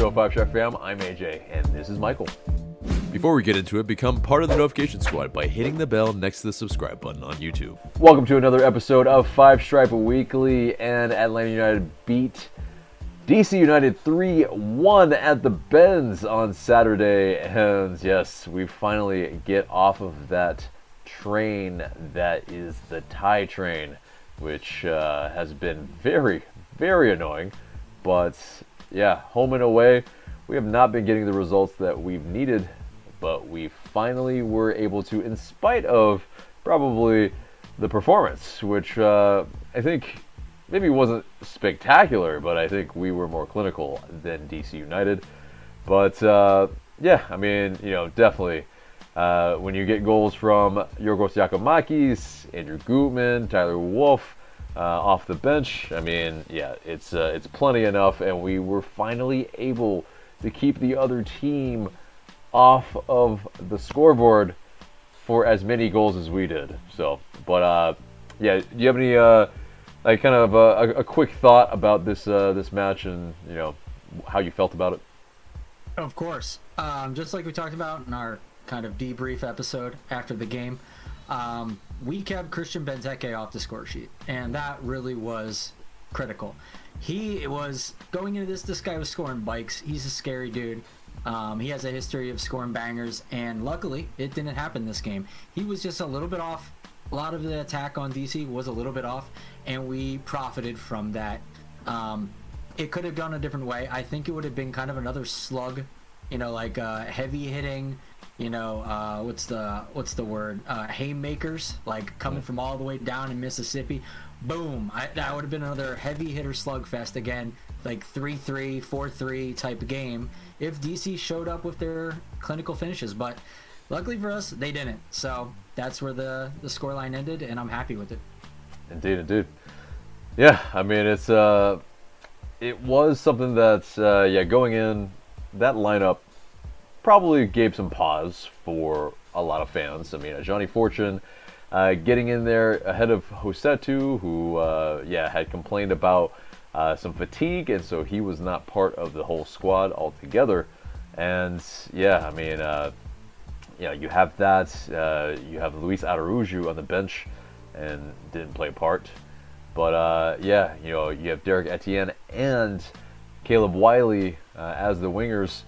Five Stripe Fam. I'm AJ, and this is Michael. Before we get into it, become part of the notification squad by hitting the bell next to the subscribe button on YouTube. Welcome to another episode of Five Stripe Weekly, and Atlanta United beat DC United 3 1 at the Benz on Saturday. And yes, we finally get off of that train that is the tie train, which uh, has been very, very annoying. But yeah, home and away, we have not been getting the results that we've needed, but we finally were able to, in spite of probably the performance, which uh, I think maybe wasn't spectacular, but I think we were more clinical than DC United. But uh, yeah, I mean, you know, definitely. Uh, when you get goals from Yorgos Giakoumakis, Andrew Gutman, Tyler Wolff, uh, off the bench. I mean, yeah, it's uh, it's plenty enough, and we were finally able to keep the other team off of the scoreboard for as many goals as we did. So, but uh, yeah, do you have any uh, like kind of a, a quick thought about this uh, this match and you know how you felt about it? Of course, um, just like we talked about in our kind of debrief episode after the game. Um, we kept Christian Benteke off the score sheet, and that really was critical. He was going into this. This guy was scoring bikes. He's a scary dude. Um, he has a history of scoring bangers, and luckily, it didn't happen this game. He was just a little bit off. A lot of the attack on DC was a little bit off, and we profited from that. Um, it could have gone a different way. I think it would have been kind of another slug, you know, like uh, heavy hitting you know, uh, what's the what's the word? Uh, haymakers, like coming from all the way down in Mississippi. Boom! I, that would have been another heavy hitter slugfest again, like 3-3, 4-3 type game if DC showed up with their clinical finishes. But luckily for us, they didn't. So that's where the the scoreline ended, and I'm happy with it. Indeed, indeed. Yeah, I mean it's uh, it was something that's uh, yeah going in that lineup probably gave some pause for a lot of fans. I mean, uh, Ajani Fortune uh, getting in there ahead of Rossetto, who uh, yeah had complained about uh, some fatigue, and so he was not part of the whole squad altogether. And yeah, I mean, uh, yeah, you have that. Uh, you have Luis Araujo on the bench and didn't play a part. But yeah, you know, you have Derek Etienne and Caleb Wiley as the wingers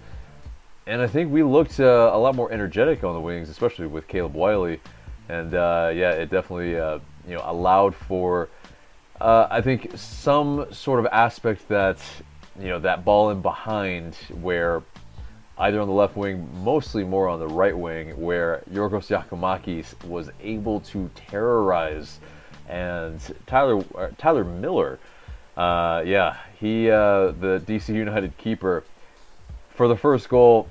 and I think we looked uh, a lot more energetic on the wings, especially with Caleb Wiley. And uh, yeah, it definitely uh, you know allowed for uh, I think some sort of aspect that you know that ball in behind where either on the left wing, mostly more on the right wing, where Yorgos Giakoumakis was able to terrorize and Tyler uh, Tyler Miller. Uh, yeah, he the DC United keeper for the first goal,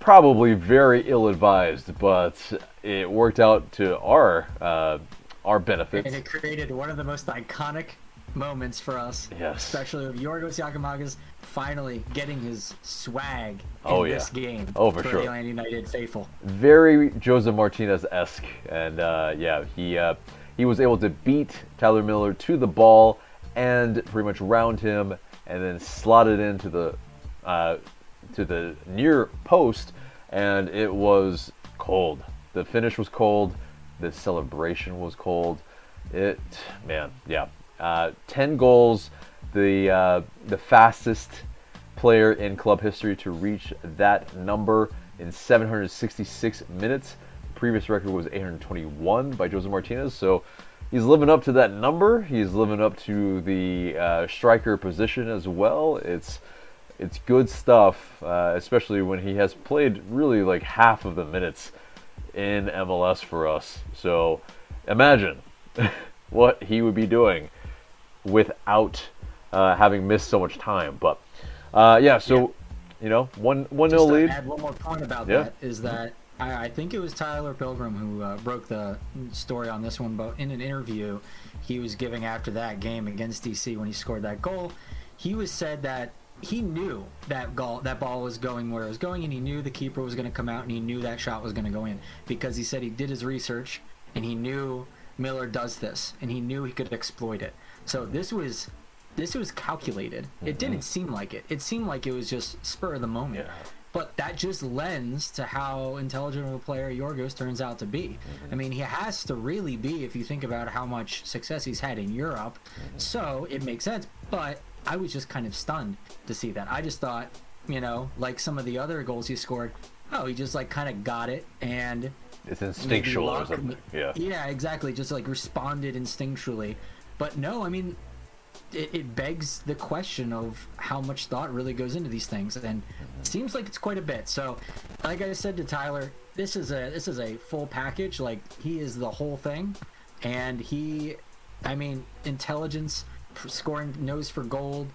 probably very ill-advised, but it worked out to our uh, our benefits. And it created one of the most iconic moments for us, yes. especially with Yorgos Giakoumakis finally getting his swag in oh, yeah. this game. Oh, for, for sure. Atlanta United faithful. Very Josef Martinez-esque, and uh, yeah, he uh, he was able to beat Tyler Miller to the ball and pretty much round him, and then slot it into the uh, to the near post, and it was cold. The finish was cold. The celebration was cold. It, man, yeah. Uh, Ten goals, the uh, the fastest player in club history to reach that number in 766 minutes. The previous record was 821 by Josef Martinez. So he's living up to that number. He's living up to the uh, striker position as well. It's it's good stuff, uh, especially when he has played really like half of the minutes in MLS for us. So imagine what he would be doing without uh, having missed so much time. But uh, yeah, so yeah. you know, one one nil lead. Add one more point about yeah. that is that I, I, think it was Tyler Pilgrim who uh, broke the story on this one, but in an interview he was giving after that game against DC when he scored that goal, he was said that he knew that goal, that ball was going where it was going, and he knew the keeper was going to come out, and he knew that shot was going to go in because he said he did his research and he knew Miller does this, and he knew he could exploit it. So this was this was calculated. It mm-hmm. didn't seem like it. It seemed like it was just spur of the moment. Yeah. But that just lends to how intelligent of a player Yorgos turns out to be. Mm-hmm. I mean, he has to really be if you think about how much success he's had in Europe. Mm-hmm. So it makes sense. But I was just kind of stunned to see that. I just thought, you know, like some of the other goals he scored, oh, he just like kind of got it and It's instinctual or something. Yeah. Yeah, exactly. Just like responded instinctually. But no, I mean, it, it begs the question of how much thought really goes into these things, and mm-hmm. it seems like it's quite a bit. So, like I said to Tyler, this is a this is a full package. Like he is the whole thing, and he, I mean, intelligence, scoring nose for gold,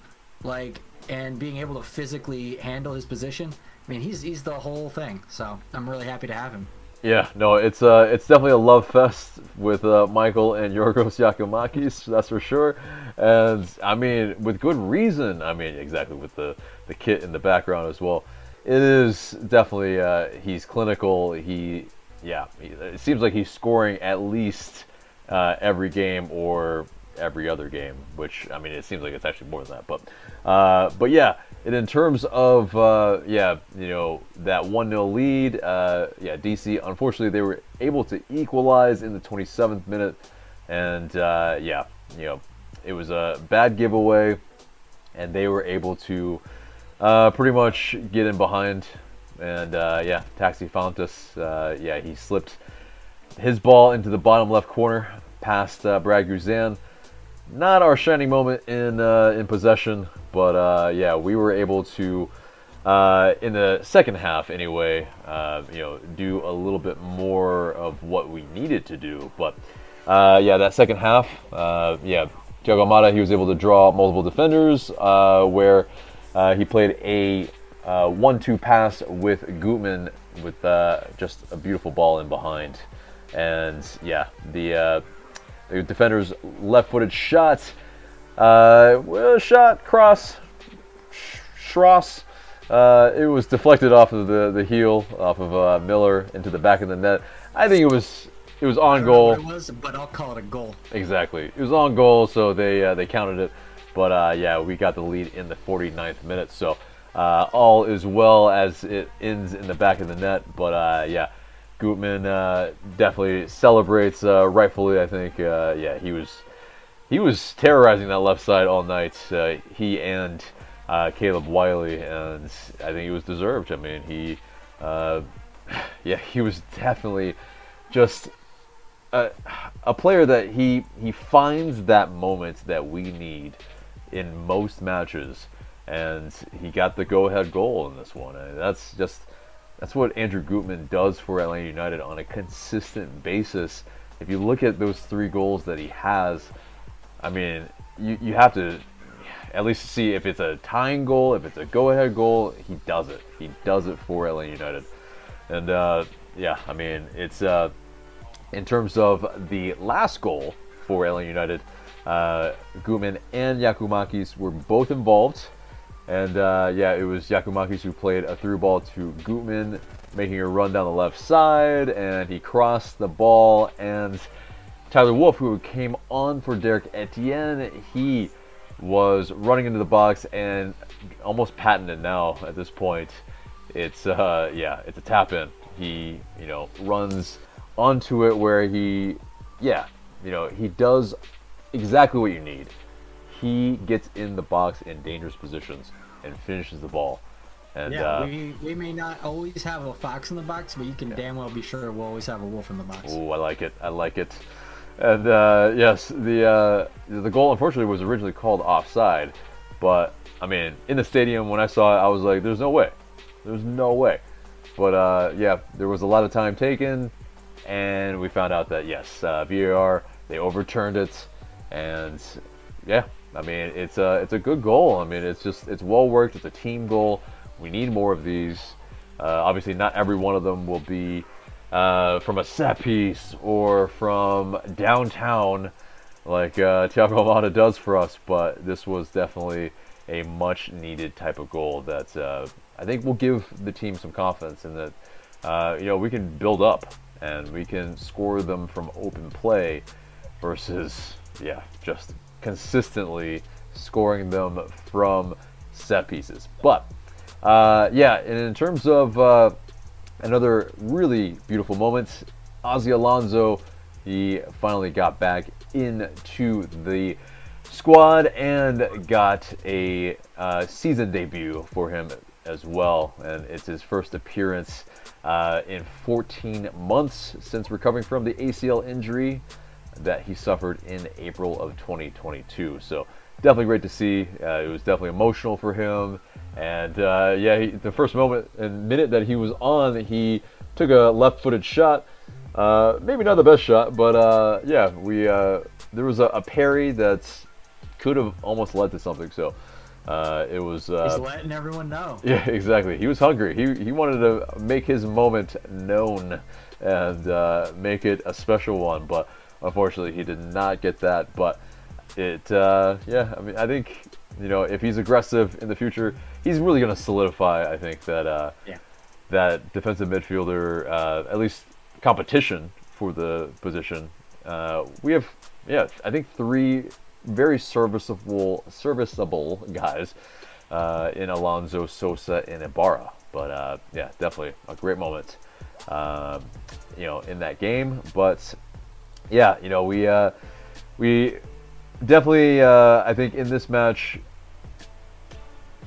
like, and being able to physically handle his position. I mean, he's he's the whole thing. So I'm really happy to have him. Yeah, no, it's uh, it's definitely a love fest with uh, Michael and Yorgos Giakoumakis, that's for sure. And I mean, with good reason. I mean, exactly with the the kit in the background as well. It is definitely uh, he's clinical. He, yeah, he, it seems like he's scoring at least uh, every game or every other game. Which I mean, it seems like it's actually more than that. But, uh, but yeah, and in terms of uh, yeah, you know that one 0 lead, uh, yeah, DC unfortunately they were able to equalize in the 27th minute, and uh, yeah, you know it was a bad giveaway, and they were able to uh, pretty much get in behind, and uh, yeah, Taxi Fountas, uh, yeah, he slipped his ball into the bottom left corner past Brad Guzan not our shining moment in uh, in possession, but uh, yeah, we were able to uh, in the second half anyway, uh, you know, do a little bit more of what we needed to do. But uh, yeah, that second half, uh, yeah, Thiago Almada he was able to draw multiple defenders where he played a one-two pass with Gutman with just a beautiful ball in behind, and yeah, the the defender's left-footed shot, uh, well, shot cross, Schross. Uh, it was deflected off of the, the heel, off of uh, Miller into the back of the net. I think it was it was on I don't know goal. it was, but I'll call it a goal. Exactly, it was on goal, so they uh, they counted it. But uh, yeah, we got the lead in the 49th minute, so uh, all is well as it ends in the back of the net. But uh, yeah, Gutman uh, definitely celebrates uh, rightfully. I think uh, yeah he was he was terrorizing that left side all night. Uh, he and uh, Caleb Wiley, and I think it was deserved. I mean he yeah he was definitely just a, a player that he he finds that moment that we need in most matches, and he got the go-ahead goal in this one. And that's just that's what Andrew Gutman does for Atlanta United on a consistent basis. If you look at those three goals that he has, I mean, you, you have to at least see if it's a tying goal, if it's a go-ahead goal. He does it. He does it for Atlanta United, and uh, yeah, I mean, it's uh, in terms of the last goal for Atlanta United, uh, Gutman and Giakoumakis were both involved. And uh, yeah, it was Giakoumakis who played a through ball to Gutman, making a run down the left side, and he crossed the ball. And Tyler Wolff, who came on for Derek Etienne, he was running into the box and almost patented now at this point. It's uh, yeah, it's a tap in. He you know runs onto it where he yeah you know he does exactly what you need he gets in the box in dangerous positions and finishes the ball. And Yeah, uh, we, we may not always have a fox in the box, but you can damn well be sure we'll always have a wolf in the box. Oh, I like it. I like it. And uh, yes, the uh, the goal unfortunately was originally called offside, but I mean, in the stadium when I saw it, I was like, "There's no way, there's no way." But uh, yeah, there was a lot of time taken, and we found out that yes, uh, VAR they overturned it, and yeah, I mean it's a it's a good goal. I mean it's just it's well worked. It's a team goal. We need more of these. Uh, obviously, not every one of them will be uh, from a set piece or from downtown like uh, Thiago Almada does for us, but this was definitely a much needed type of goal that uh, I think will give the team some confidence in that uh, you know we can build up and we can score them from open play versus yeah just consistently scoring them from set pieces. But uh, yeah, and in terms of uh, another really beautiful moment, Ozzie Alonso, he finally got back into the squad and got a uh, season debut for him as well. And it's his first appearance uh, in 14 months since recovering from the ACL injury that he suffered in April of 2022. So definitely great to see. Uh, it was definitely emotional for him. And uh, yeah, he, the first moment and minute that he was on, he took a left-footed shot. Uh, maybe not the best shot, but uh, yeah, we uh, there was a, a parry that could have almost led to something. So uh, it was. Uh, He's letting everyone know. Yeah, exactly. He was hungry. He he wanted to make his moment known and uh, make it a special one, but unfortunately, he did not get that. But it, uh, yeah, I mean, I think you know if he's aggressive in the future, he's really going to solidify. I think that uh, Yeah. that defensive midfielder, uh, at least competition for the position. Uh, we have, yeah, I think three very serviceable, serviceable guys uh, in Alonso, Sosa, and Ibarra. But uh, yeah, definitely a great moment, um, you know, in that game. But yeah, you know, we uh, we definitely, uh, I think, in this match,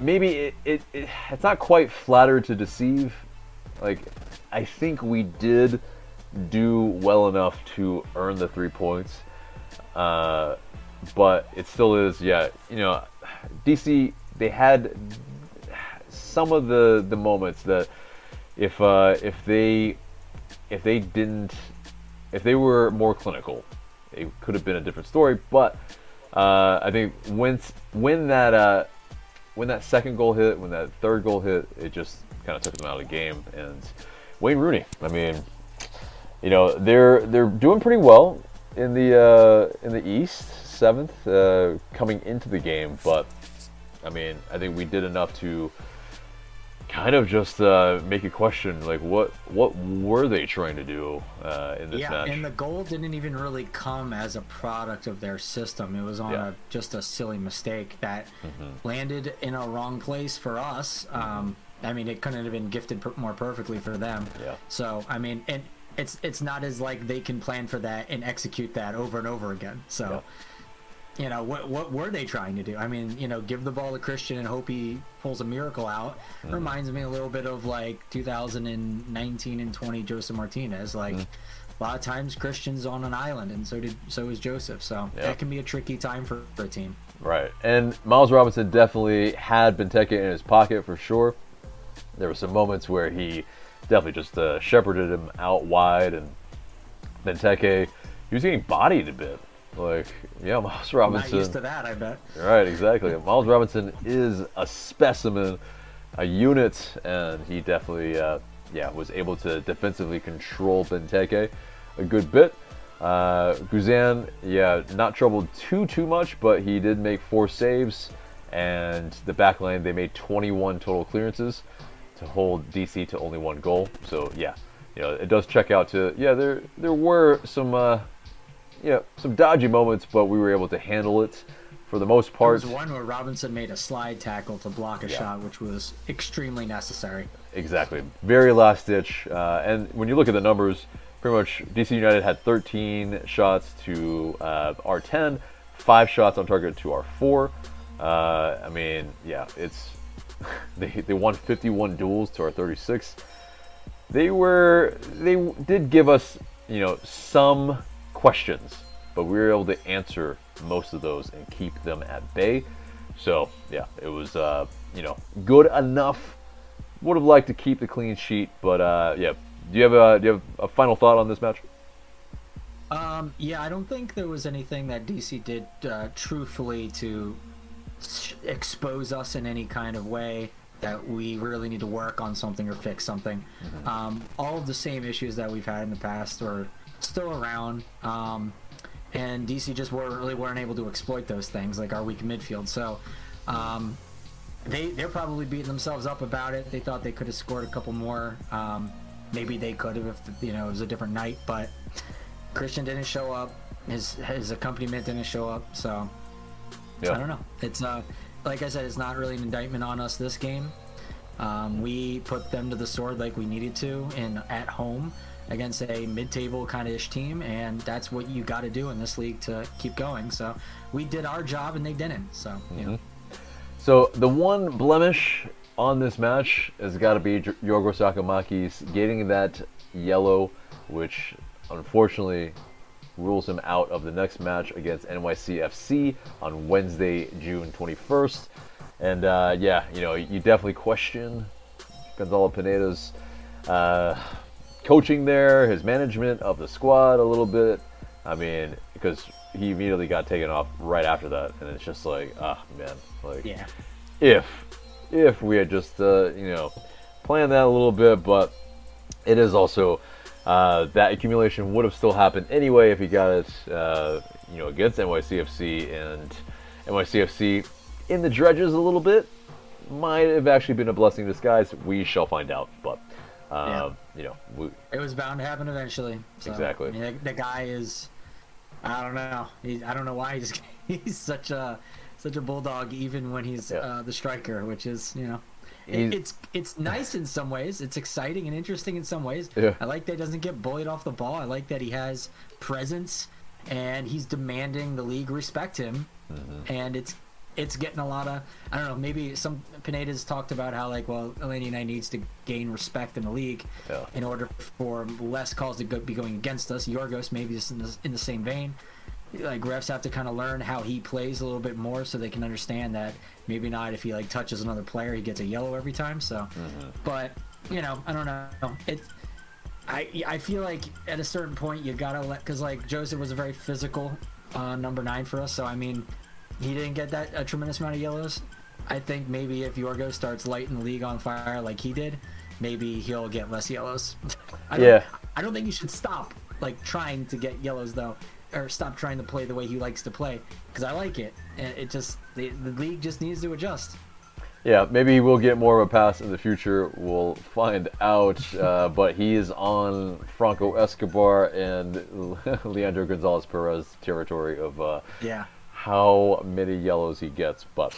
maybe it, it, it it's not quite flattered to deceive. Like, I think we did do well enough to earn the three points. Uh, but it still is, yeah. You know, DC they had some of the the moments that if uh, if they if they didn't if they were more clinical, it could have been a different story. But uh, I think when when that uh, when that second goal hit, when that third goal hit, it just kind of took them out of the game. And Wayne Rooney, I mean, you know, they're they're doing pretty well in the uh, in the East, seventh uh, coming into the game. But I mean, I think we did enough to kind of just uh, make a question like what what were they trying to do uh, in this yeah, match? and the goal didn't even really come as a product of their system. It was on Yeah. Mm-hmm. a just a silly mistake that landed in a wrong place for us. Um, I mean, it couldn't have been gifted per- more perfectly for them. Yeah. So I mean, and it's it's not as like they can plan for that and execute that over and over again. So. You know what? What were they trying to do? I mean, you know, give the ball to Christian and hope he pulls a miracle out. Mm-hmm. Reminds me a little bit of like 2019 and 20 Josef Martinez. Like Mm-hmm. a lot of times Christian's on an island, and so did so is Joseph. So Yeah. that can be a tricky time for, for a team. Right. And Miles Robinson definitely had Benteke in his pocket for sure. There were some moments where he definitely just uh, shepherded him out wide, and Benteke, he was getting bodied a bit. Like, yeah, Miles Robinson. Not used to that, I bet. Right, exactly. Miles Robinson is a specimen, a unit, and he definitely, uh, yeah, was able to defensively control Benteke a good bit. Uh, Guzan, yeah, not troubled too too much, but he did make four saves, and the back line they made 21 total clearances to hold DC to only one goal. So yeah, you know it does check out to yeah there there were some uh, yeah some dodgy moments, but we were able to handle it for the most part. There was one where Robinson made a slide tackle to block a Yeah. shot, which was extremely necessary. Exactly. Very last ditch. Uh, and when you look at the numbers, pretty much DC United had 13 shots to uh, our 10, five shots on target to our four. Uh, I mean, yeah, it's they they won 51 duels to our 36. They were they did give us you know some questions, but we were able to answer most of those and keep them at bay. So yeah, it was uh, you know good enough would have liked to keep the clean sheet, but uh, yeah. Do you have a do you have a final thought on this match? Um, yeah, I don't think there was anything that DC did uh, truthfully to expose us in any kind of way that we really need to work on something or fix something. Um, all of the same issues that we've had in the past are still around. Um, and DC just weren't really weren't able to exploit those things, like our weak midfield. So, um, they they're probably beating themselves up about it. They thought they could have scored a couple more. Um, maybe they could have if you know it was a different night, but Christian didn't show up. His his accompaniment didn't show up. So Yeah. I don't know. It's uh, like I said, it's not really an indictment on us this game. Um, we put them to the sword like we needed to in at home against a mid-table kind of ish team, and that's what you got to do in this league to keep going. So we did our job, and they didn't. So know. So the one blemish on this match has got to be J- Yorgos Giakoumakis getting that yellow, which unfortunately rules him out of the next match against NYCFC on Wednesday, June 21st. And uh, yeah, you know, you definitely question Gonzalo Pineda's uh, coaching there, his management of the squad a little bit. I mean, because he immediately got taken off right after that, and it's just like, ah, man, like, Yeah. if if we had just uh, you know planned that a little bit, but it is also uh, that accumulation would have still happened anyway if he got it uh, you know against NYCFC and NYCFC in the dredges a little bit might have actually been a blessing in disguise. We shall find out, but uh, you know we, It was bound to happen eventually. So, Exactly. I mean, the, the guy is, I don't know. He, I don't know why he's he's such a such a bulldog even when he's Yeah. uh, the striker, which is you know. It, it's it's nice in some ways. It's exciting and interesting in some ways. Yeah. I like that he doesn't get bullied off the ball. I like that he has presence and he's demanding the league respect him. Mm-hmm. And it's it's getting a lot of I don't know. Maybe some Pineda's talked about how like well Eleni Knight needs to gain respect in the league Yeah. in order for less calls to go, be going against us. Yorgos maybe is in the, in the same vein. Like refs have to kind of learn how he plays a little bit more so they can understand that maybe not if he like touches another player he gets a yellow every time. So, but you know I don't know. It I I feel like at a certain point you gotta let because like Josef was a very physical uh, number nine for us. So I mean he didn't get that a tremendous amount of yellows. I think maybe if Yorgo starts lighting the league on fire like he did, maybe he'll get less yellows. I don't, Yeah. I don't think you should stop like trying to get yellows though, or stop trying to play the way he likes to play because I like it. And it just the, the league just needs to adjust. Yeah, maybe we'll get more of a pass in the future. We'll find out. Uh, but he is on Franco Escobar and Leandro Gonzalez Pirez territory of uh, Yeah. How many yellows he gets. But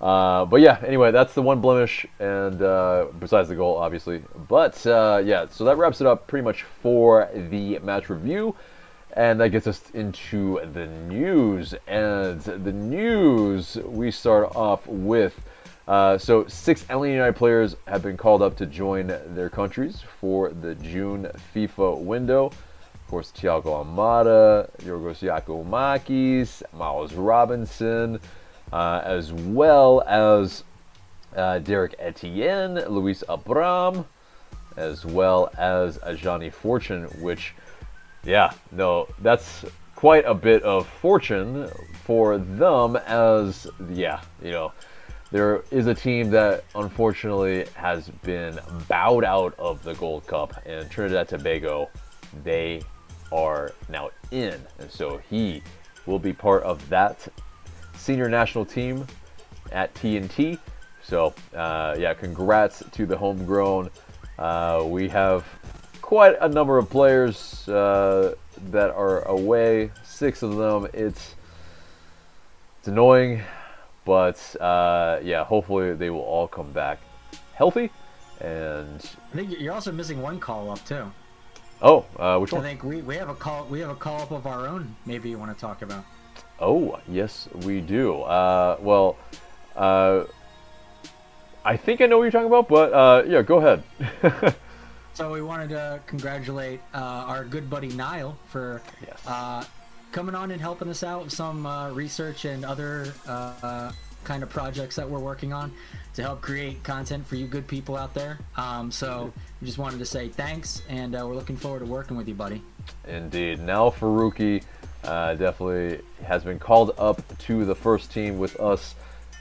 uh, but yeah, anyway, that's the one blemish, and uh, besides the goal, obviously. But uh, yeah, so that wraps it up pretty much for the match review. And that gets us into the news. And the news, we start off with uh, so six LA United players have been called up to join their countries for the June FIFA window. Course, Thiago Almada, Yorgos Giakoumakis, Miles Robinson, uh, as well as uh, Derek Etienne, Luis Abram, as well as Ajani Fortune, which, yeah, no, that's quite a bit of fortune for them as, yeah, you know, there is a team that unfortunately has been bowed out of the Gold Cup, and Trinidad Tobago, they are now in. And so he will be part of that senior national team at TNT. So, uh, yeah, congrats to the homegrown. Uh, we have quite a number of players uh, that are away. Six of them. It's it's annoying, but uh, yeah, hopefully they will all come back healthy. And I think you're also missing one call up too. Oh, uh, which I one? think we, we have a call we have a call up of our own. Maybe you want to talk about. Oh, yes, we do. Uh, well, uh, I think I know what you're talking about, but uh, yeah, go ahead. So we wanted to congratulate uh, our good buddy Niall for Yes. uh, coming on and helping us out with some uh, research and other kind of projects that we're working on to help create content for you good people out there. Um, so just wanted to say thanks, and uh, we're looking forward to working with you, buddy. Indeed. Niall Faruqi uh, definitely has been called up to the first team with us.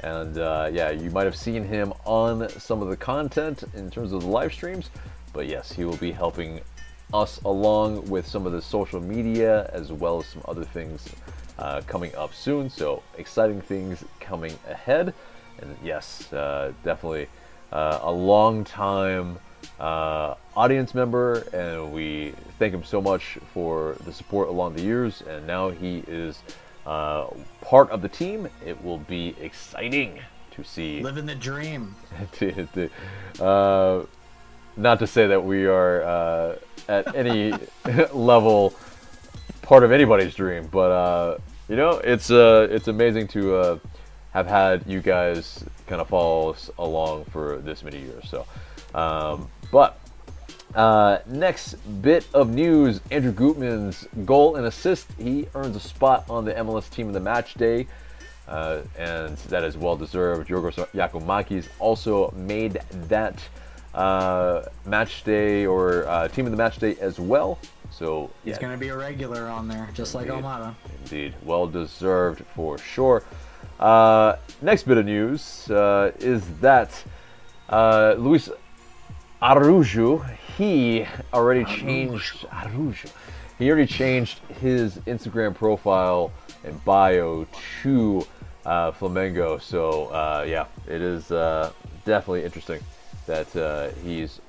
And uh, yeah, you might have seen him on some of the content in terms of the live streams. But yes, he will be helping us along with some of the social media as well as some other things uh, coming up soon. So exciting things coming ahead. And yes, uh, definitely uh, a long time uh, audience member, and we thank him so much for the support along the years. And now he is uh, part of the team. It will be exciting to see. Living the dream. to- to- uh, not to say that we are uh, at any level part of anybody's dream, but uh, you know, it's uh, it's amazing to uh, have had you guys kind of follow us along for this many years. So, um, but uh, next bit of news: Andrew Gutman's goal and assist. He earns a spot on the MLS team of the match day. Uh, and that is well deserved. Yorgos Giakoumakis also made that uh, match day or uh, team of the match day as well. So He's yeah, going to be a regular on there, just like Almada. Indeed, well deserved for sure. Uh, next bit of news uh, is that uh, Luis Araújo he already changed Araújo. He already changed his Instagram profile and bio to uh, Flamengo. So uh, yeah, it is uh, definitely interesting that uh, he's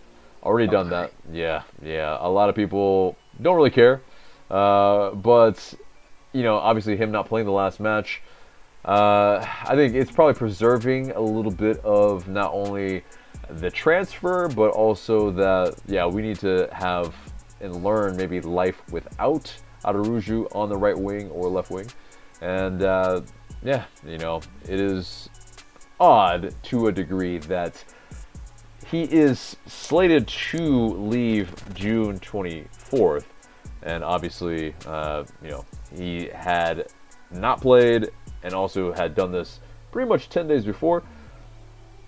already done that. Yeah, yeah. A lot of people don't really care, uh, but you know, obviously him not playing the last match. Uh, I think it's probably preserving a little bit of not only the transfer, but also that yeah, we need to have and learn maybe life without Araújo on the right wing or left wing, and uh, yeah, you know, it is odd to a degree that he is slated to leave June 24th, and obviously, uh, you know, he had not played and also had done this pretty much 10 days before.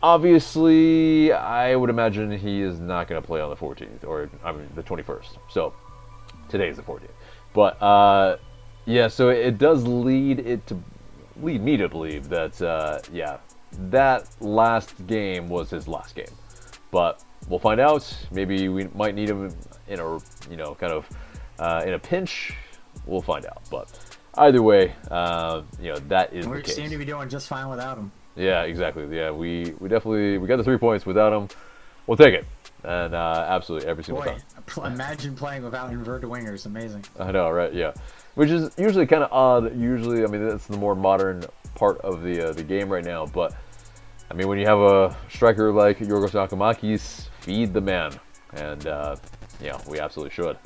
Obviously, I would imagine he is not going to play on the 14th or I mean the 21st. So today is the 14th, but uh, yeah, so it does lead it to lead me to believe that uh, yeah, that last game was his last game. But we'll find out. Maybe we might need him in a you know kind of uh, in a pinch. We'll find out. But either way, uh, you know that is the We seem to be doing just fine without him. Yeah, exactly. Yeah, we, we definitely we got the three points without him. We'll take it, and uh, absolutely every single Boy, time. imagine playing without inverted wingers. Amazing. I know, right? Yeah, which is usually kind of odd. Usually, I mean, that's the more modern part of the uh, the game right now. But I mean, when you have a striker like Yorgos Giakoumakis, feed the man, and uh, yeah, we absolutely should.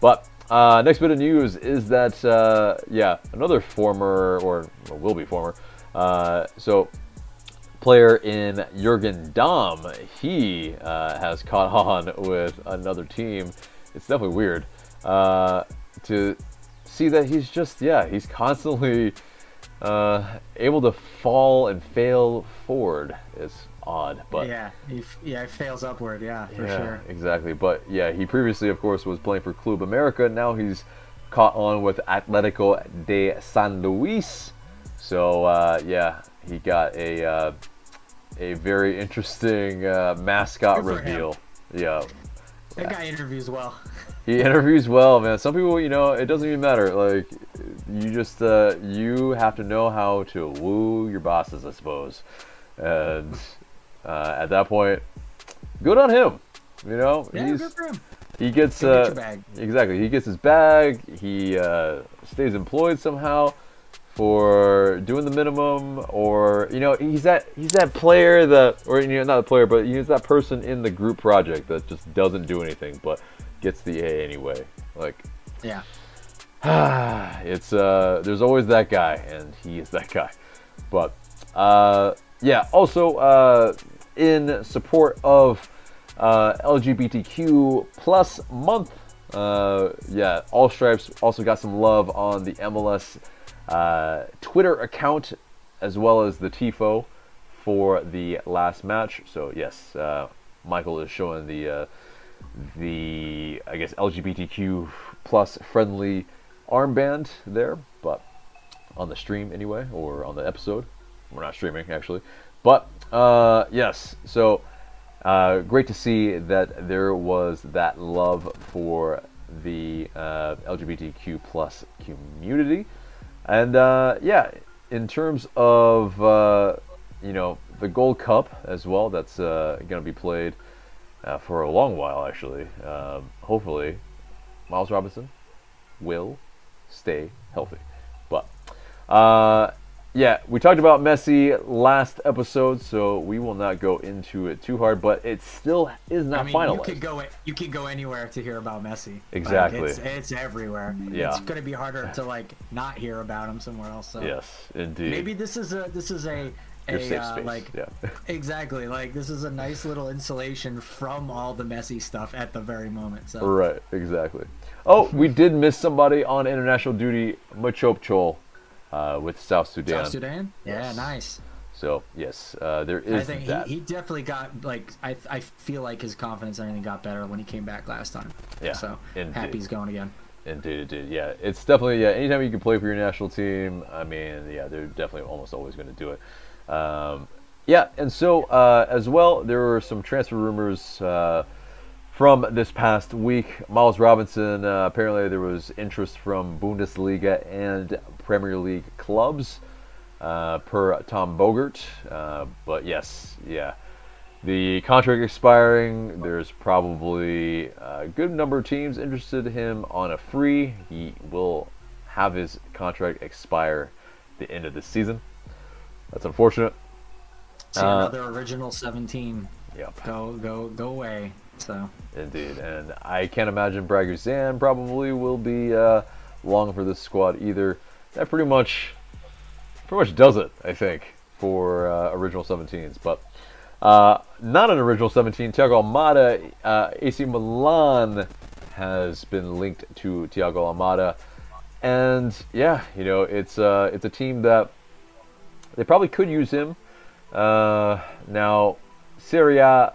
But uh, next bit of news is that uh, yeah, another former or, or will be former. Uh, so player in Jurgen Damm, he uh, has caught on with another team. It's definitely weird uh, to see that he's just yeah he's constantly uh, able to fall and fail forward. is odd, but yeah, he f- yeah, it fails upward. Yeah, for yeah, sure. exactly. But yeah, he previously, of course, was playing for Club America. Now he's caught on with Atletico de San Luis. So uh, yeah, he got a uh, a very interesting uh, mascot for him. reveal. Yeah, That guy interviews well. He interviews well, man. Some people, you know, it doesn't even matter. Like, you just uh, you have to know how to woo your bosses, I suppose. And uh, at that point, good on him. You know, Yeah, he's good for him. he gets get uh, bag. exactly. He gets his bag. He uh, stays employed somehow for doing the minimum, or you know, he's that he's that player that, or you know, not a player, but he's that person in the group project that just doesn't do anything but gets the A anyway. Like, Yeah. it's uh, there's always that guy, and he is that guy. But uh, yeah, also uh, in support of uh, LGBTQ plus month. Uh, yeah, All Stripes also got some love on the MLS uh, Twitter account as well as the TIFO for the last match. So yes, uh, Michael is showing the uh, the I guess LGBTQ plus friendly armband there, but on the stream anyway, or on the episode. We're not streaming actually, but uh, yes. So uh, great to see that there was that love for the uh, LGBTQ plus community, and uh, yeah, in terms of uh, you know the Gold Cup as well, that's uh, going to be played uh, for a long while actually. Um, hopefully, Miles Robinson will stay healthy. But Uh, yeah, we talked about Messi last episode, so we will not go into it too hard. But it still is not I mean, finalized. you could go you could go anywhere to hear about Messi. Like, Exactly. it's, it's everywhere. Yeah. It's gonna be harder to like not hear about him somewhere else. So yes, indeed. maybe this is a this is a Your a safe uh, like yeah. exactly like this is a nice little insulation from all the messy stuff at the very moment. So Right, exactly. Oh, we did miss somebody on international duty, Machop Chol, uh, with South Sudan. South Sudan. Yeah, Yes. nice. So yes, uh, there I think that. he, he definitely got like I I feel like his confidence and everything got better when he came back last time. Yeah, So indeed. happy he's going again. Indeed, indeed. Yeah, it's definitely yeah. Anytime you can play for your national team, I mean, yeah, they're definitely almost always going to do it. Um, yeah, and so uh, as well, there were some transfer rumors uh, from this past week. Miles Robinson. Uh, apparently, there was interest from Bundesliga and Premier League clubs, uh, per Tom Bogert. Uh, but yes, yeah. The contract expiring, there's probably a good number of teams interested in him on a free. He will have his contract expire the end of the season. That's unfortunate. See Uh, another original 17 Yep, go go go away. So indeed. And I can't imagine Brad Guzan probably will be uh, long for this squad either. That pretty much, pretty much does it, I think, for uh, original 17s. But uh, not an original 17. Thiago Almada, uh, AC Milan has been linked to Thiago Almada, and yeah, you know it's uh, it's a team that they probably could use him. Uh, now, Serie A,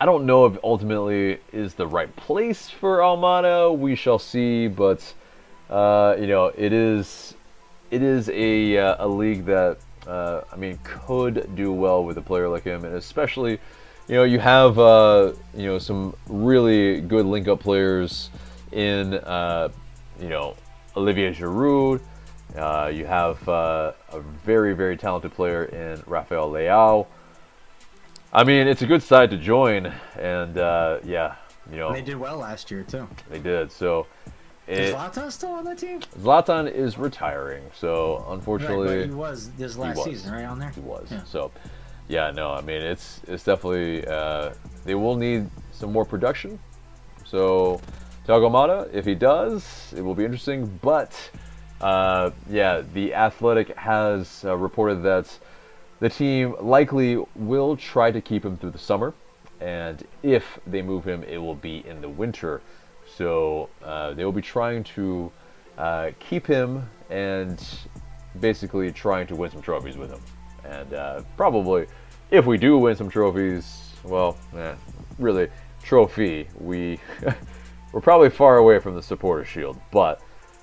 I don't know if ultimately is the right place for Almada. We shall see, but uh, you know it is it is a uh, a league that uh, I mean could do well with a player like him, and especially you know you have uh, you know some really good link up players in uh, you know Olivier Giroud. Uh, you have uh, a very very talented player in Rafael Leao. I mean, it's a good side to join, and uh, yeah, you know they did well last year too. they did. So Is Zlatan still on that team? Zlatan is retiring, so Right, unfortunately but he was this last was. season, right on there. he was. Yeah. So yeah, no, I mean it's it's definitely uh, they will need some more production. So Thiago Almada, if he does, it will be interesting. But uh, yeah, the Athletic has uh, reported that the team likely will try to keep him through the summer, and if they move him, it will be in the winter. So uh, they will be trying to uh, keep him and basically trying to win some trophies with him. And uh, probably, if we do win some trophies, well, eh, really, trophy, we we're probably far away from the supporter shield, but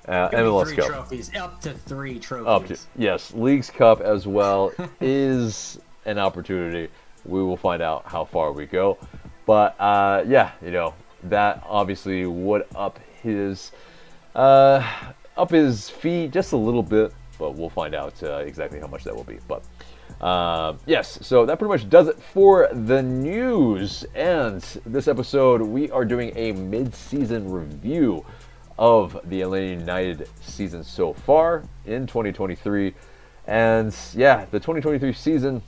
uh, MLS three Cup. trophies, up to three trophies. Up to yes, Leagues Cup as well is an opportunity. We will find out how far we go, but uh, yeah, you know that obviously would up his uh, up his fee just a little bit, but we'll find out uh, exactly how much that will be. But uh, yes, so that pretty much does it for the news. And this episode, we are doing a mid-season review of the Atlanta United season so far in 2023. And yeah, the 2023 season,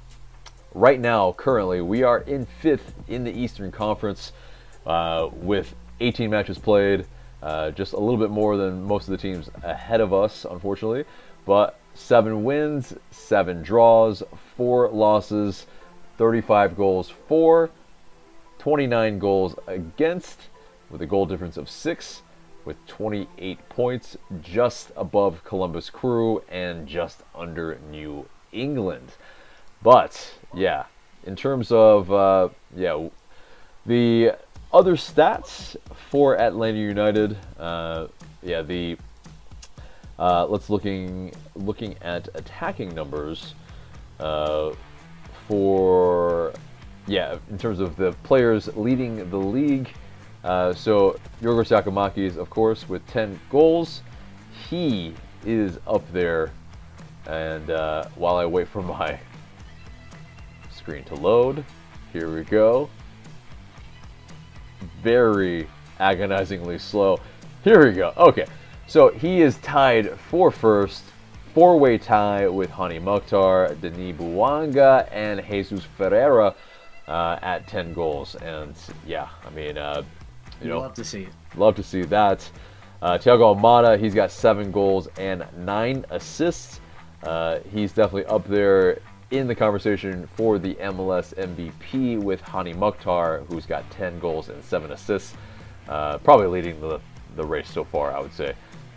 right now, currently, we are in fifth in the Eastern Conference uh, with 18 matches played. Uh, just a little bit more than most of the teams ahead of us, unfortunately. But seven wins, seven draws, four losses, 35 goals for, 29 goals against, with a goal difference of six, with 28 points, just above Columbus Crew and just under New England. But yeah, in terms of uh, yeah, the other stats for Atlanta United, uh, yeah, the uh, let's looking looking at attacking numbers uh, for yeah, in terms of the players leading the league. Uh, so Yorgos Giakoumakis, of course, with 10 goals, he is up there. And uh, while I wait for my screen to load, here we go. Very agonizingly slow. Here we go. Okay, so he is tied for first, four-way tie with Hany Mukhtar, Denis Bouanga, and Jesus Ferreira uh, at 10 goals. And yeah, I mean, uh, you know, love to see it. Love to see that. Uh, Thiago Almada, he's got seven goals and nine assists. Uh, he's definitely up there in the conversation for the MLS MVP with Hany Mukhtar, who's got 10 goals and seven assists. Uh, probably leading the, the race so far, I would say,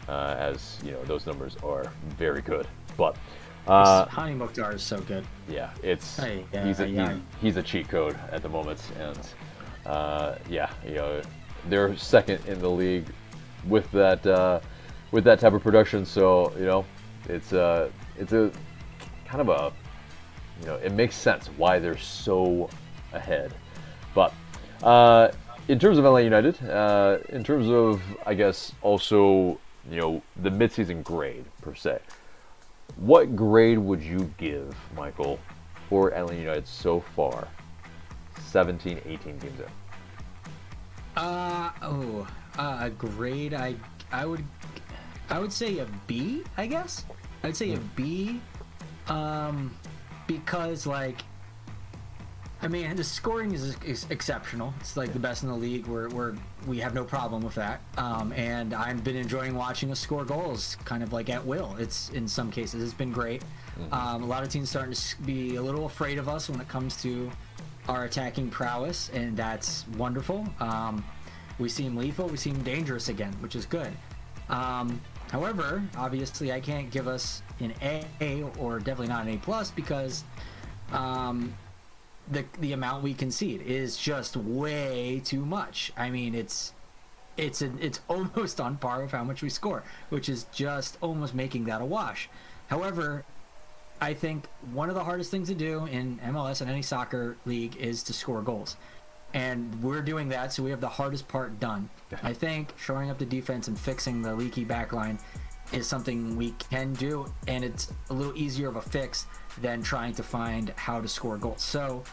uh, as you know those numbers are very good. But uh, Hany Mukhtar is so good. yeah, it's Hey, yeah, he's a yeah. He's, he's a cheat code at the moment, and uh, yeah, you know they're second in the league with that uh, with that type of production. So you know it's uh, it's a kind of a you know it makes sense why they're so ahead. But uh, in terms of LA United, uh, in terms of I guess also you know the midseason grade per se. What grade would you give, Michael, for LA United so far? 17, 18 games in. Uh oh, uh, a grade. I I would I would say a B. I guess I'd say a B. Um, because like. I mean, the scoring is, is exceptional. It's like the best in the league. We're, we're we have no problem with that. Um, and I've been enjoying watching us score goals, kind of like at will. It's in some cases it's been great. Um, a lot of teams starting to be a little afraid of us when it comes to our attacking prowess, and that's wonderful. Um, we seem lethal. We seem dangerous again, which is good. Um, however, obviously, I can't give us an A or definitely not an A plus because um, the the amount we concede is just way too much. I mean, it's it's a, it's almost on par with how much we score, which is just almost making that a wash. However, I think one of the hardest things to do in MLS and any soccer league is to score goals. And we're doing that, so we have the hardest part done. I think shoring up the defense and fixing the leaky back line is something we can do, and it's a little easier of a fix than trying to find how to score goals. So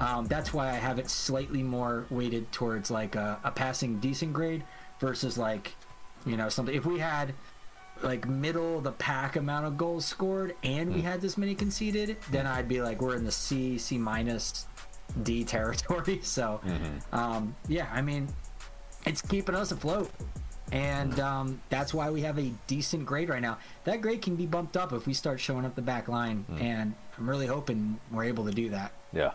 um, that's why I have it slightly more weighted towards like a, a passing decent grade versus like, you know, something. If we had like middle of the pack amount of goals scored and we had this many conceded, then I'd be like we're in the C, C minus, D territory. So, um, yeah, I mean, it's keeping us afloat. And um, that's why we have a decent grade right now. That grade can be bumped up if we start showing up the back line, and I'm really hoping we're able to do that. Yeah.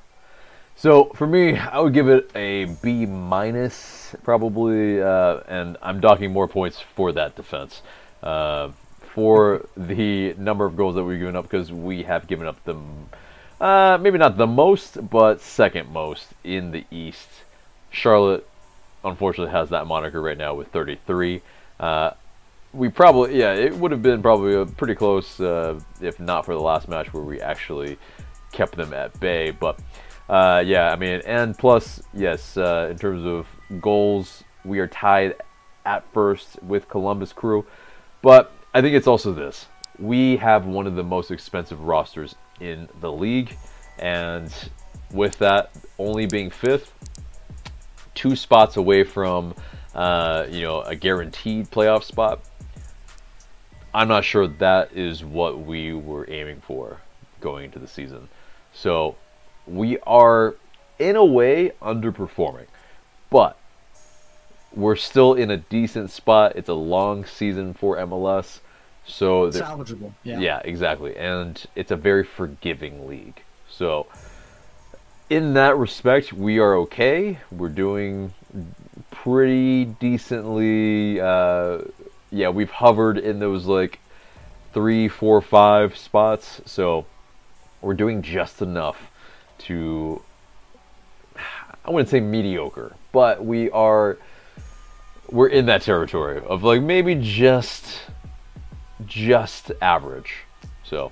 So for me, I would give it a B minus, probably, uh, and I'm docking more points for that defense, uh, for the number of goals that we've given up because we have given up the, uh, maybe not the most, but second most in the East. Charlotte, unfortunately, has that moniker right now with 33. Uh, we probably, yeah, it would have been probably a pretty close uh, if not for the last match where we actually kept them at bay. But uh, yeah, I mean, and plus, yes, uh, in terms of goals, we are tied at first with Columbus Crew. But I think it's also this: we have one of the most expensive rosters in the league, and with that only being fifth, two spots away from uh, you know a guaranteed playoff spot. I'm not sure that is what we were aiming for going into the season. So we are in a way underperforming, but we're still in a decent spot. It's a long season for MLS, so Salvageable. Yeah. yeah, exactly. And it's a very forgiving league. So, in that respect, we are okay. We're doing pretty decently. Uh, yeah, we've hovered in those like three, four, five spots. So, we're doing just enough to. I wouldn't say mediocre, but we are. We're in that territory of like maybe just just average. So,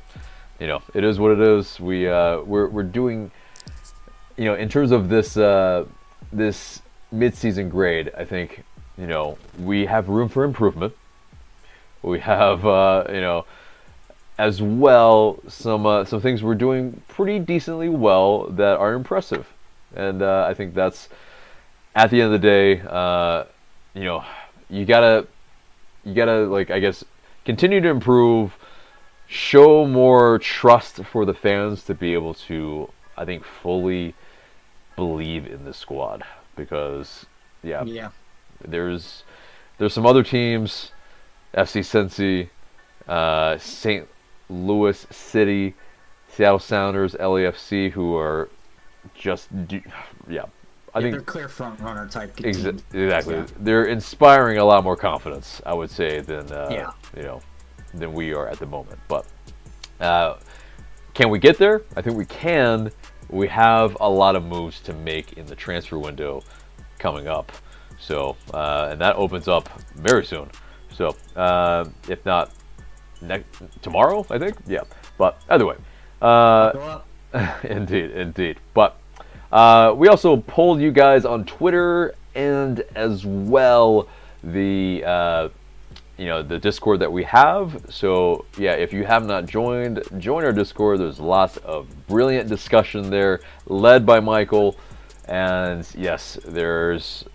you know, it is what it is. We uh, we're we're doing, you know, in terms of this uh, this mid-season grade. I think you know we have room for improvement. We have uh, you know as well some uh, some things we're doing pretty decently well that are impressive, and uh, I think that's at the end of the day, uh, you know, you gotta you gotta like I guess continue to improve, show more trust for the fans to be able to, I think, fully believe in the squad because yeah, Yeah. there's there's some other teams, FC Cincy, uh, St. Louis City, Seattle Sounders, LAFC, who are just yeah. I Yeah, think they're clear front runner type Exa- exactly. Yeah. They're inspiring a lot more confidence, I would say, than uh, Yeah. you know, than we are at the moment. But uh, can we get there? I think we can. We have a lot of moves to make in the transfer window coming up. So, uh, and that opens up very soon. So, uh, if not next tomorrow, I think. Yeah. But either way, uh, indeed, indeed. But uh, we also polled you guys on Twitter and as well the uh, you know the Discord that we have. So yeah, if you have not joined, join our Discord. There's lots of brilliant discussion there, led by Michael. And yes, there's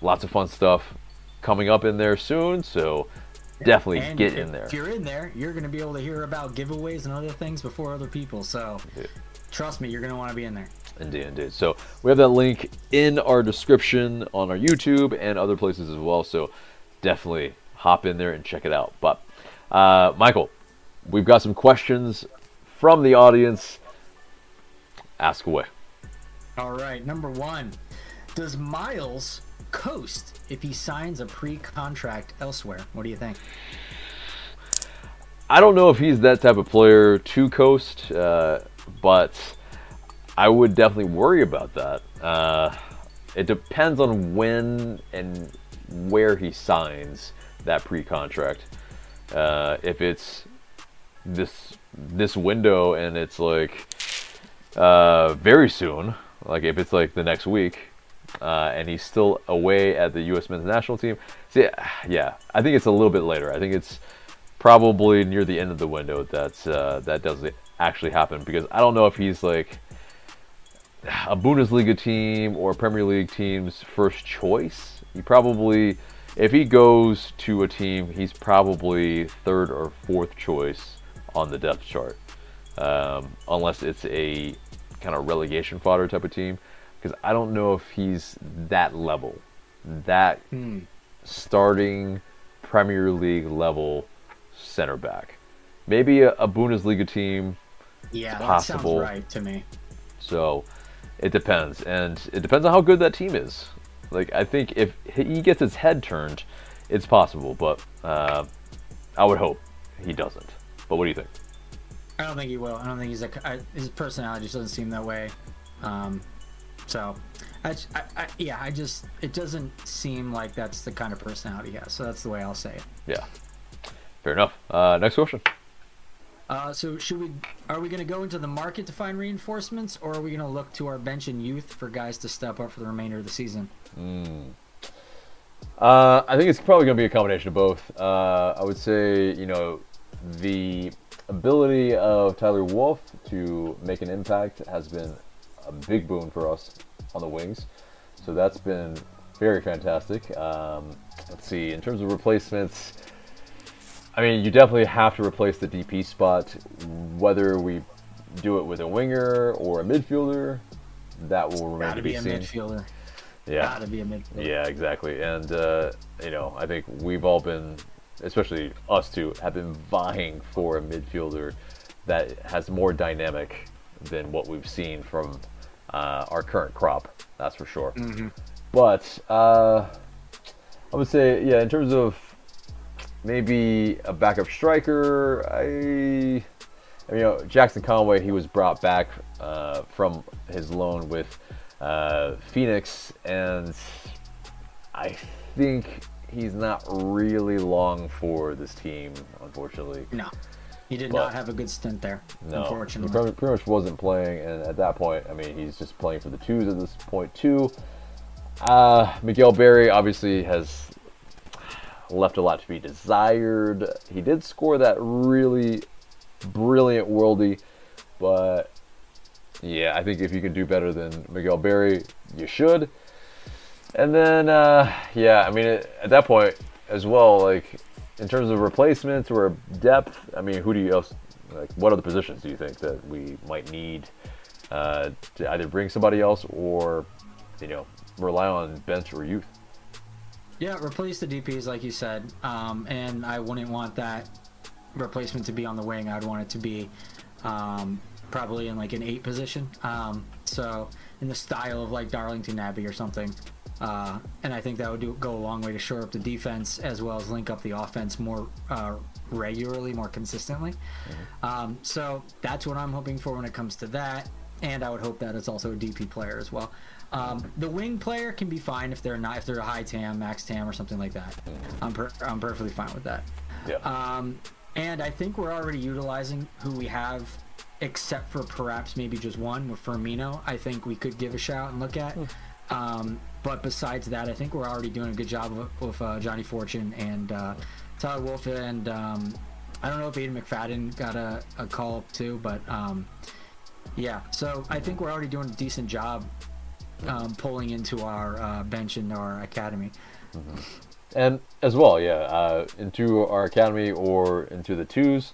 lots of fun stuff coming up in there soon. So definitely And get in there. If you're in there, you're going to be able to hear about giveaways and other things before other people. So trust me, you're going to want to be in there. Indeed, indeed. So we have that link in our description on our YouTube and other places as well. So definitely hop in there and check it out. But uh, Michael, we've got some questions from the audience. Ask away. All right, number one. Does Miles coast if he signs a pre contract elsewhere? What do you think? I don't know if he's that type of player to coast, uh, but I would definitely worry about that. Uh, it depends on when and where he signs that pre-contract. Uh, if it's this this window and it's like uh, very soon, like if it's like the next week, uh, and he's still away at the U.S. men's national team. See, yeah, I think it's a little bit later. I think it's probably near the end of the window that uh, that doesn't actually happen because I don't know if he's like a Bundesliga team or Premier League team's first choice. He probably, if he goes to a team, he's probably third or fourth choice on the depth chart, um, unless it's a kind of relegation fodder type of team. Because I don't know if he's that level, that starting Premier League level center back. Maybe a, a Bundesliga team. Yeah, that possible. sounds right to me. So it depends, and it depends on how good that team is. Like I think if he gets his head turned, it's possible, but uh, I would hope he doesn't. But what do you think? I don't think he will. I don't think he's a. I, his personality just doesn't seem that way. Um, so, I, I- yeah, I just it doesn't seem like that's the kind of personality he has. So that's the way I'll say it. Yeah, fair enough. Uh, next question. Uh, so should we? Are we going to go into the market to find reinforcements, or are we going to look to our bench and youth for guys to step up for the remainder of the season? Uh, I think it's probably going to be a combination of both. Uh, I would say, you know, the ability of Tyler Wolff to make an impact has been a big boon for us on the wings. So that's been very fantastic. Um, let's see, in terms of replacements, I mean, you definitely have to replace the DP spot, whether we do it with a winger or a midfielder. That will remain Got to be, be a seen. midfielder. Yeah. Got to be a midfielder. Yeah, exactly. And uh, you know, I think we've all been, especially us two, have been vying for a midfielder that has more dynamic than what we've seen from uh, our current crop. That's for sure. But uh, I would say, yeah, in terms of maybe a backup striker, I, I mean, you know, Jackson Conway, he was brought back uh, from his loan with uh, Phoenix, and I think he's not really long for this team, unfortunately. No, he did But- not have a good stint there. No, unfortunately. he pretty, much wasn't playing, and at that point, I mean, he's just playing for the twos at this point too. Uh, Miguel Berry obviously has left a lot to be desired. He did score that really brilliant worldie, but yeah, I think if you can do better than Miguel Berry, you should. And then, uh, yeah, I mean, at that point as well, like in terms of replacements or depth, I mean, who do you else? Like, what other positions do you think that we might need uh, to either bring somebody else or, you know, rely on bench or youth? Yeah, replace the DPS like you said, um, and I wouldn't want that replacement to be on the wing. I'd want it to be um, probably in like an eight position. Um, so in the style of like Darlington Nagbe or something. Uh, and I think that would do, go a long way to shore up the defense as well as link up the offense more uh, regularly, more consistently. Mm-hmm. Um, so that's what I'm hoping for when it comes to that. And I would hope that it's also a DP player as well. Um, the wing player can be fine if they're not if they're a high tam, max tam, or something like that. I'm per, I'm perfectly fine with that. Yeah. Um, and I think we're already utilizing who we have, except for perhaps maybe just one with Firmino. I think we could give a shout and look at. Hmm. Um, but besides that, I think we're already doing a good job with, with uh, Ajani Fortune and uh, Tyler Wolff. And um, I don't know if Aiden McFadden got a, a call up too, but um, yeah. So I think we're already doing a decent job um, pulling into our uh, bench and our academy. Mm-hmm. And as well, yeah, uh, into our academy or into the twos.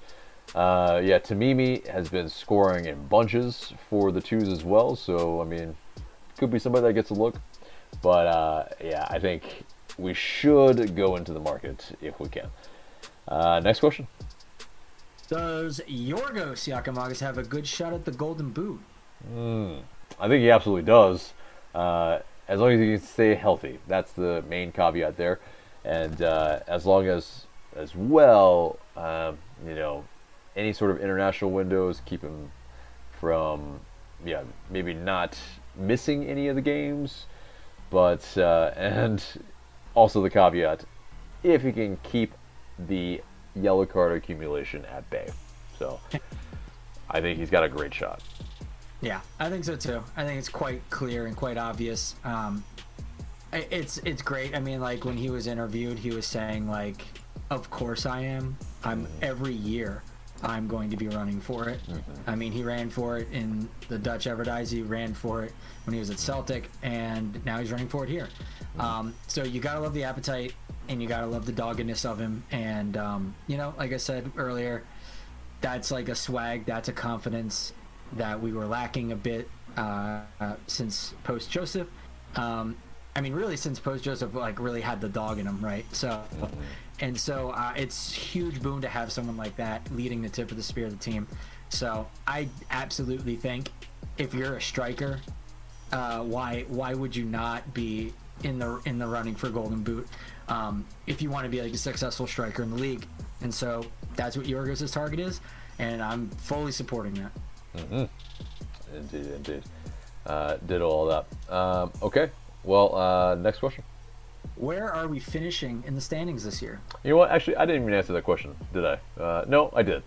Uh, yeah, Tamimi has been scoring in bunches for the twos as well. So I mean, could be somebody that gets a look. But uh, yeah, I think we should go into the market if we can. Uh, next question. Does Yorgos Giakoumakis have a good shot at the Golden Boot? Mm, I think he absolutely does. Uh, as long as he can stay healthy, that's the main caveat there. And uh, as long as, as well, um, you know, any sort of international windows keep him from, yeah, maybe not missing any of the games, but uh, and also the caveat, if he can keep the yellow card accumulation at bay. So I think he's got a great shot. Yeah, I think so too. I think it's quite clear and quite obvious. Um, it's it's great. I mean, like when he was interviewed, he was saying like, "Of course I am. I'm every year." I'm going to be running for it. Mm-hmm. I mean, he ran for it in the Dutch Eredivisie. He ran for it when he was at Celtic, and now he's running for it here. Mm-hmm. Um, so you gotta love the appetite, and you gotta love the doggedness of him. And um, you know, like I said earlier, that's like a swag. That's a confidence that we were lacking a bit uh, uh, since post Josef. Um, I mean, really, since post Josef, like really had the dog in him, right? So. And so uh, it's huge boon to have someone like that leading the tip of the spear of the team. So I absolutely think if you're a striker, uh, why why would you not be in the in the running for Golden Boot um, if you want to be like a successful striker in the league? And so that's what Yorgos' target is, and I'm fully supporting that. Mm-hmm. Indeed, indeed. Uh, did all that. Um, okay. Well, uh, next question. Where are we finishing in the standings this year? You know what? Actually, I didn't even answer that question, did I? Uh, no, I did.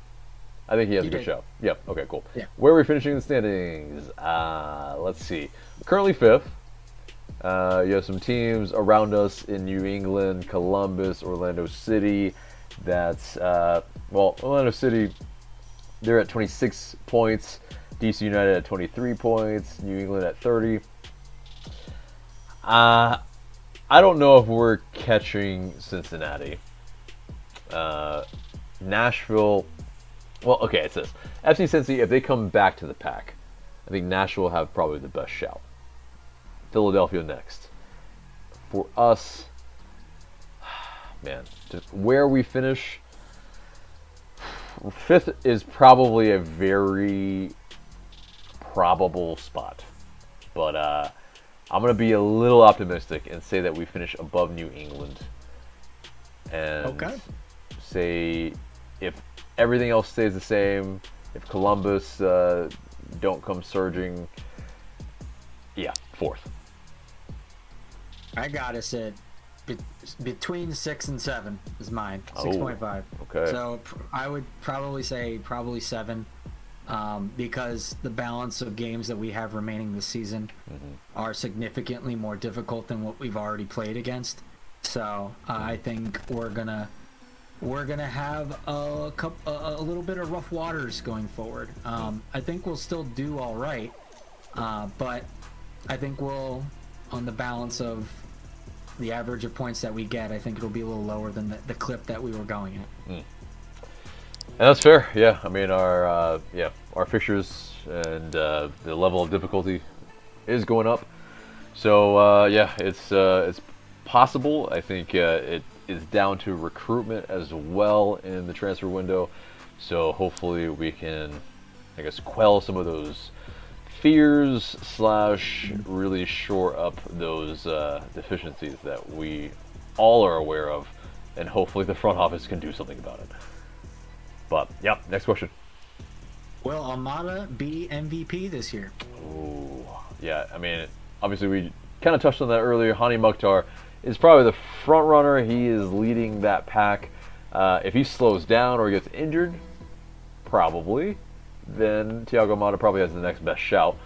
I think he has you a good did. show. Yep. Okay. Cool. Yeah. Where are we finishing in the standings? Uh, let's see. Currently fifth. Uh, you have some teams around us in New England, Columbus, Orlando City. That's uh, well, Orlando City. They're at 26 points. DC United at 23 points. New England at 30. Uh, I don't know if we're catching Cincinnati. Uh, Nashville. Well, okay, it says FC Cincy. If they come back to the pack, I think Nashville will have probably the best shout. Philadelphia next. For us, man, where we finish, fifth is probably a very probable spot, but uh, I'm going to be a little optimistic and say that we finish above New England. And okay. say if everything else stays the same, if Columbus uh, don't come surging, yeah, fourth. I got us at be- between six and seven is mine. Six point oh, five. Okay. So I would probably say probably seven um, because the balance of games that we have remaining this season mm-hmm. are significantly more difficult than what we've already played against. So uh, I think we're gonna we're gonna have a, couple, a, a, little bit of rough waters going forward. Um, I think we'll still do all right, uh, but I think we'll on the balance of the average of points that we get. I think it'll be a little lower than the, the clip that we were going at. Mm. And that's fair. Yeah, I mean our uh, yeah our fixtures and uh, the level of difficulty is going up. So uh, yeah, it's uh, it's possible. I think uh, it is down to recruitment as well in the transfer window. So hopefully we can, I guess, quell some of those fears slash really shore up those uh, deficiencies that we all are aware of, and hopefully the front office can do something about it. But yeah, next question. Will Almada be MVP this year? Ooh, yeah. I mean, obviously we kind of touched on that earlier. Hany Mukhtar is probably the front runner. He is leading that pack. Uh, if he slows down or gets injured, probably, then Thiago Almada probably has the next best shout.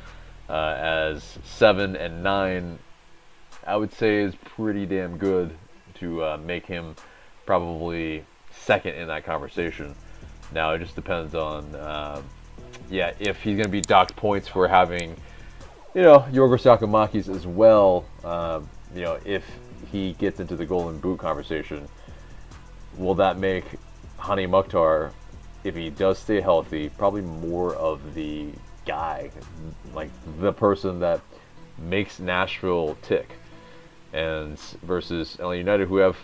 Uh, as seven and nine, I would say is pretty damn good to uh, make him probably second in that conversation. Now it just depends on, uh, yeah, if he's going to be docked points for having, you know, Yorgos Giakoumakis as well. Um, you know, if he gets into the Golden Boot conversation, will that make Hany Mukhtar, if he does stay healthy, probably more of the guy, like the person that makes Nashville tick, and versus LA United, who have,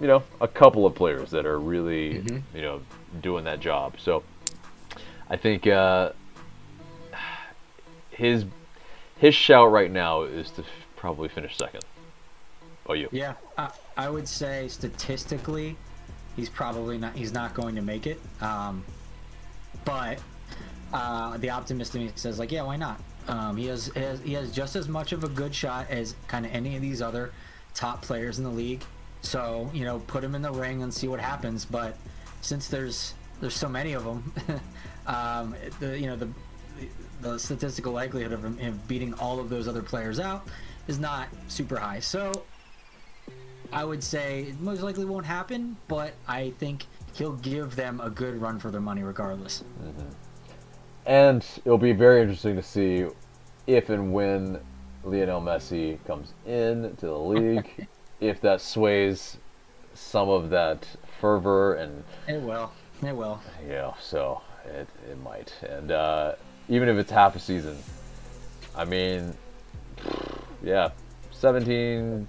you know, a couple of players that are really, Mm-hmm. you know, doing that job. So, I think uh, his his shout right now is to f- probably finish second. Oh, you? Yeah, I, I would say statistically, he's probably not. He's not going to make it. Um, but uh, the optimist in me says like, yeah, why not? Um, he has, has he has just as much of a good shot as kind of any of these other top players in the league. So you know, put him in the ring and see what happens. But since there's there's so many of them, um, the you know the the statistical likelihood of him, beating all of those other players out is not super high. So I would say it most likely won't happen, but I think he'll give them a good run for their money regardless. And it'll be very interesting to see if and when Lionel Messi comes in to the league, if that sways some of that fervor and It will. It will. you know, so it it might. And uh, even if it's half a season, I mean, yeah, 17,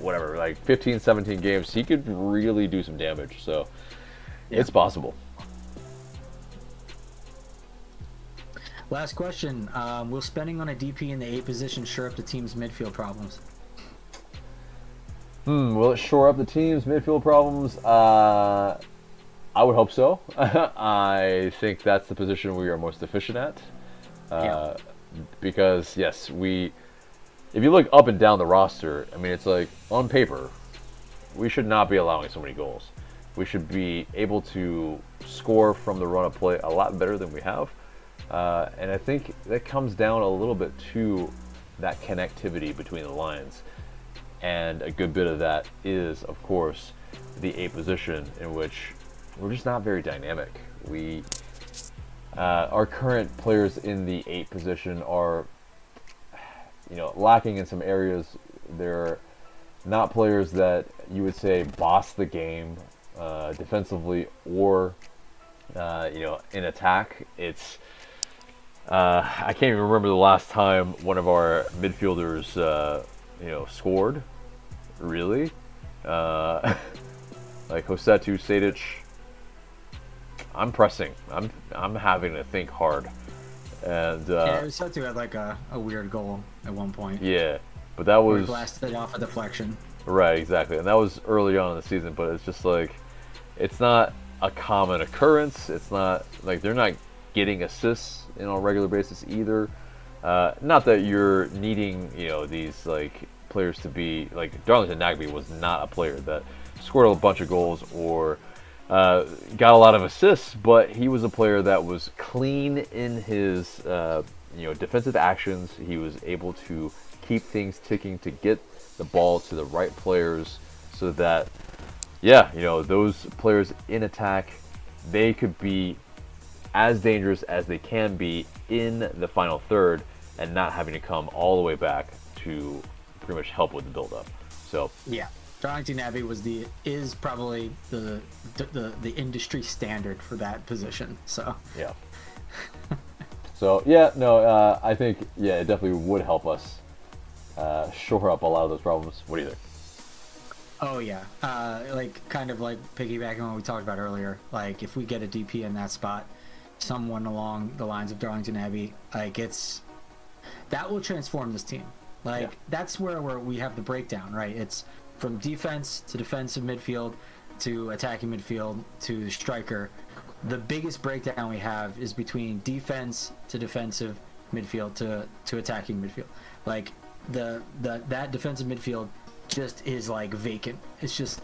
whatever, like 15, 17 games, he could really do some damage. So it's possible. Last question. Um, will spending on a DP in the eight position shore up the team's midfield problems? Hmm, will it shore up the team's midfield problems? Uh, I would hope so. I think that's the position we are most efficient at. Uh, Because, yes, we. If you look up and down the roster, I mean, it's like, on paper, we should not be allowing so many goals. We should be able to score from the run of play a lot better than we have. Uh, and I think that comes down a little bit to that connectivity between the lines. And a good bit of that is, of course, the eight position in which we're just not very dynamic. We, uh, our current players in the eight position are, you know, lacking in some areas. They're not players that you would say boss the game uh, defensively or, uh, you know, in attack. It's uh, I can't even remember the last time one of our midfielders, uh, you know, scored. Really, uh, like Hosetu Sadic. I'm pressing. I'm I'm having to think hard, and uh, yeah, uh, Sotu had like a, a weird goal at one point. yeah, but that was blasted off a deflection. Right, exactly. And that was early on in the season, but it's just like it's not a common occurrence. It's not like they're not getting assists in on a regular basis either. Uh, not that you're needing, you know, these like players to be like Darlington Nagbe was not a player that scored a bunch of goals or uh, got a lot of assists, but he was a player that was clean in his uh, you know defensive actions. He was able to keep things ticking to get the ball to the right players so that yeah, you know, those players in attack, they could be as dangerous as they can be in the final third and not having to come all the way back to pretty much help with the build up. So, Yeah. Darlington Nagbe was the is probably the the the industry standard for that position. So Yeah. so yeah, no, uh, I think yeah, it definitely would help us uh, shore up a lot of those problems. What do you think? Oh yeah, uh, like kind of like piggybacking on what we talked about earlier. Like if we get a DP in that spot, someone along the lines of Darlington Nagbe, like it's that will transform this team. Like Yeah. that's where where we have the breakdown, right? It's from defense to defensive midfield to attacking midfield to striker. The biggest breakdown we have is between defense to defensive midfield to to attacking midfield. Like the the that defensive midfield just is like vacant. It's just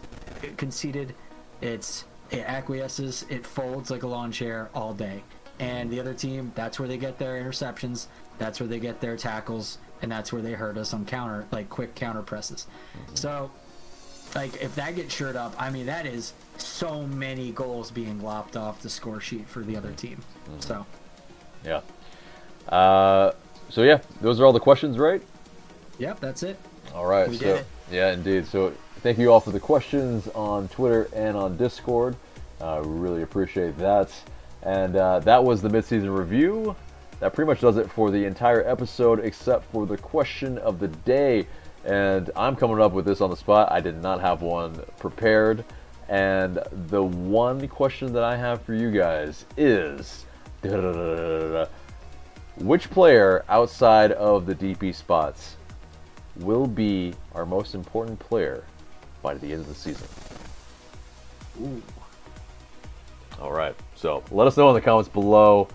conceded. It's it acquiesces. It folds like a lawn chair all day. And the other team, that's where they get their interceptions. That's where they get their tackles, and that's where they hurt us on counter, like quick counter presses. So, like if that gets shored up, I mean that is so many goals being lopped off the score sheet for the other team. So, Yeah. Uh, so yeah, those are all the questions, right? yep, that's it. All right. We so yeah, indeed. So thank you all for the questions on Twitter and on Discord. Uh, really appreciate that. And uh, that was the midseason review. That pretty much does it for the entire episode, except for the question of the day. And I'm coming up with this on the spot. I did not have one prepared. And the one question that I have for you guys is which player outside of the DP spots will be our most important player by the end of the season. All right. So let us know in the comments below.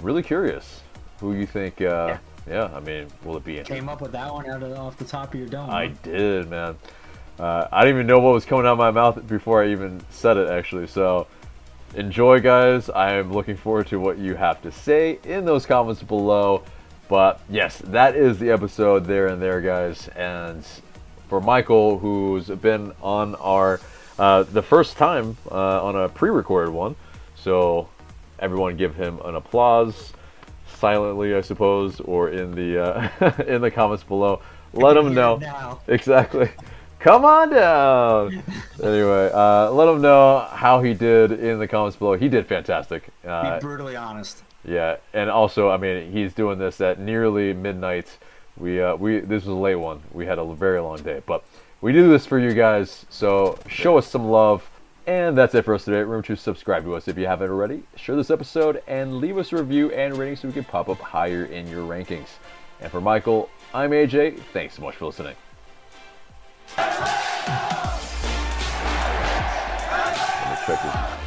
Really curious who you think. Uh, yeah. I mean, will it be? Came up with that one out of off the top of your dome. I huh? did, man. Uh, I didn't even know what was coming out of my mouth before I even said it, actually. So enjoy, guys. I am looking forward to what you have to say in those comments below. But yes, that is the episode there and there, guys. And for Michael, who's been on our uh, the first time uh, on a pre-recorded one, so everyone give him an applause silently, I suppose, or in the uh, in the comments below. Let him Here know now. exactly. Come on down. anyway, uh, let him know how he did in the comments below. He did fantastic. Be Uh, brutally honest. yeah, and also, I mean, he's doing this at nearly midnight. We uh, we this was a late one. We had a very long day, but we do this for you guys. So show us some love. And that's it for us today. Remember to subscribe to us if you haven't already. Share this episode and leave us a review and rating so we can pop up higher in your rankings. And for Michael, I'm AJ. Thanks so much for listening. Check this.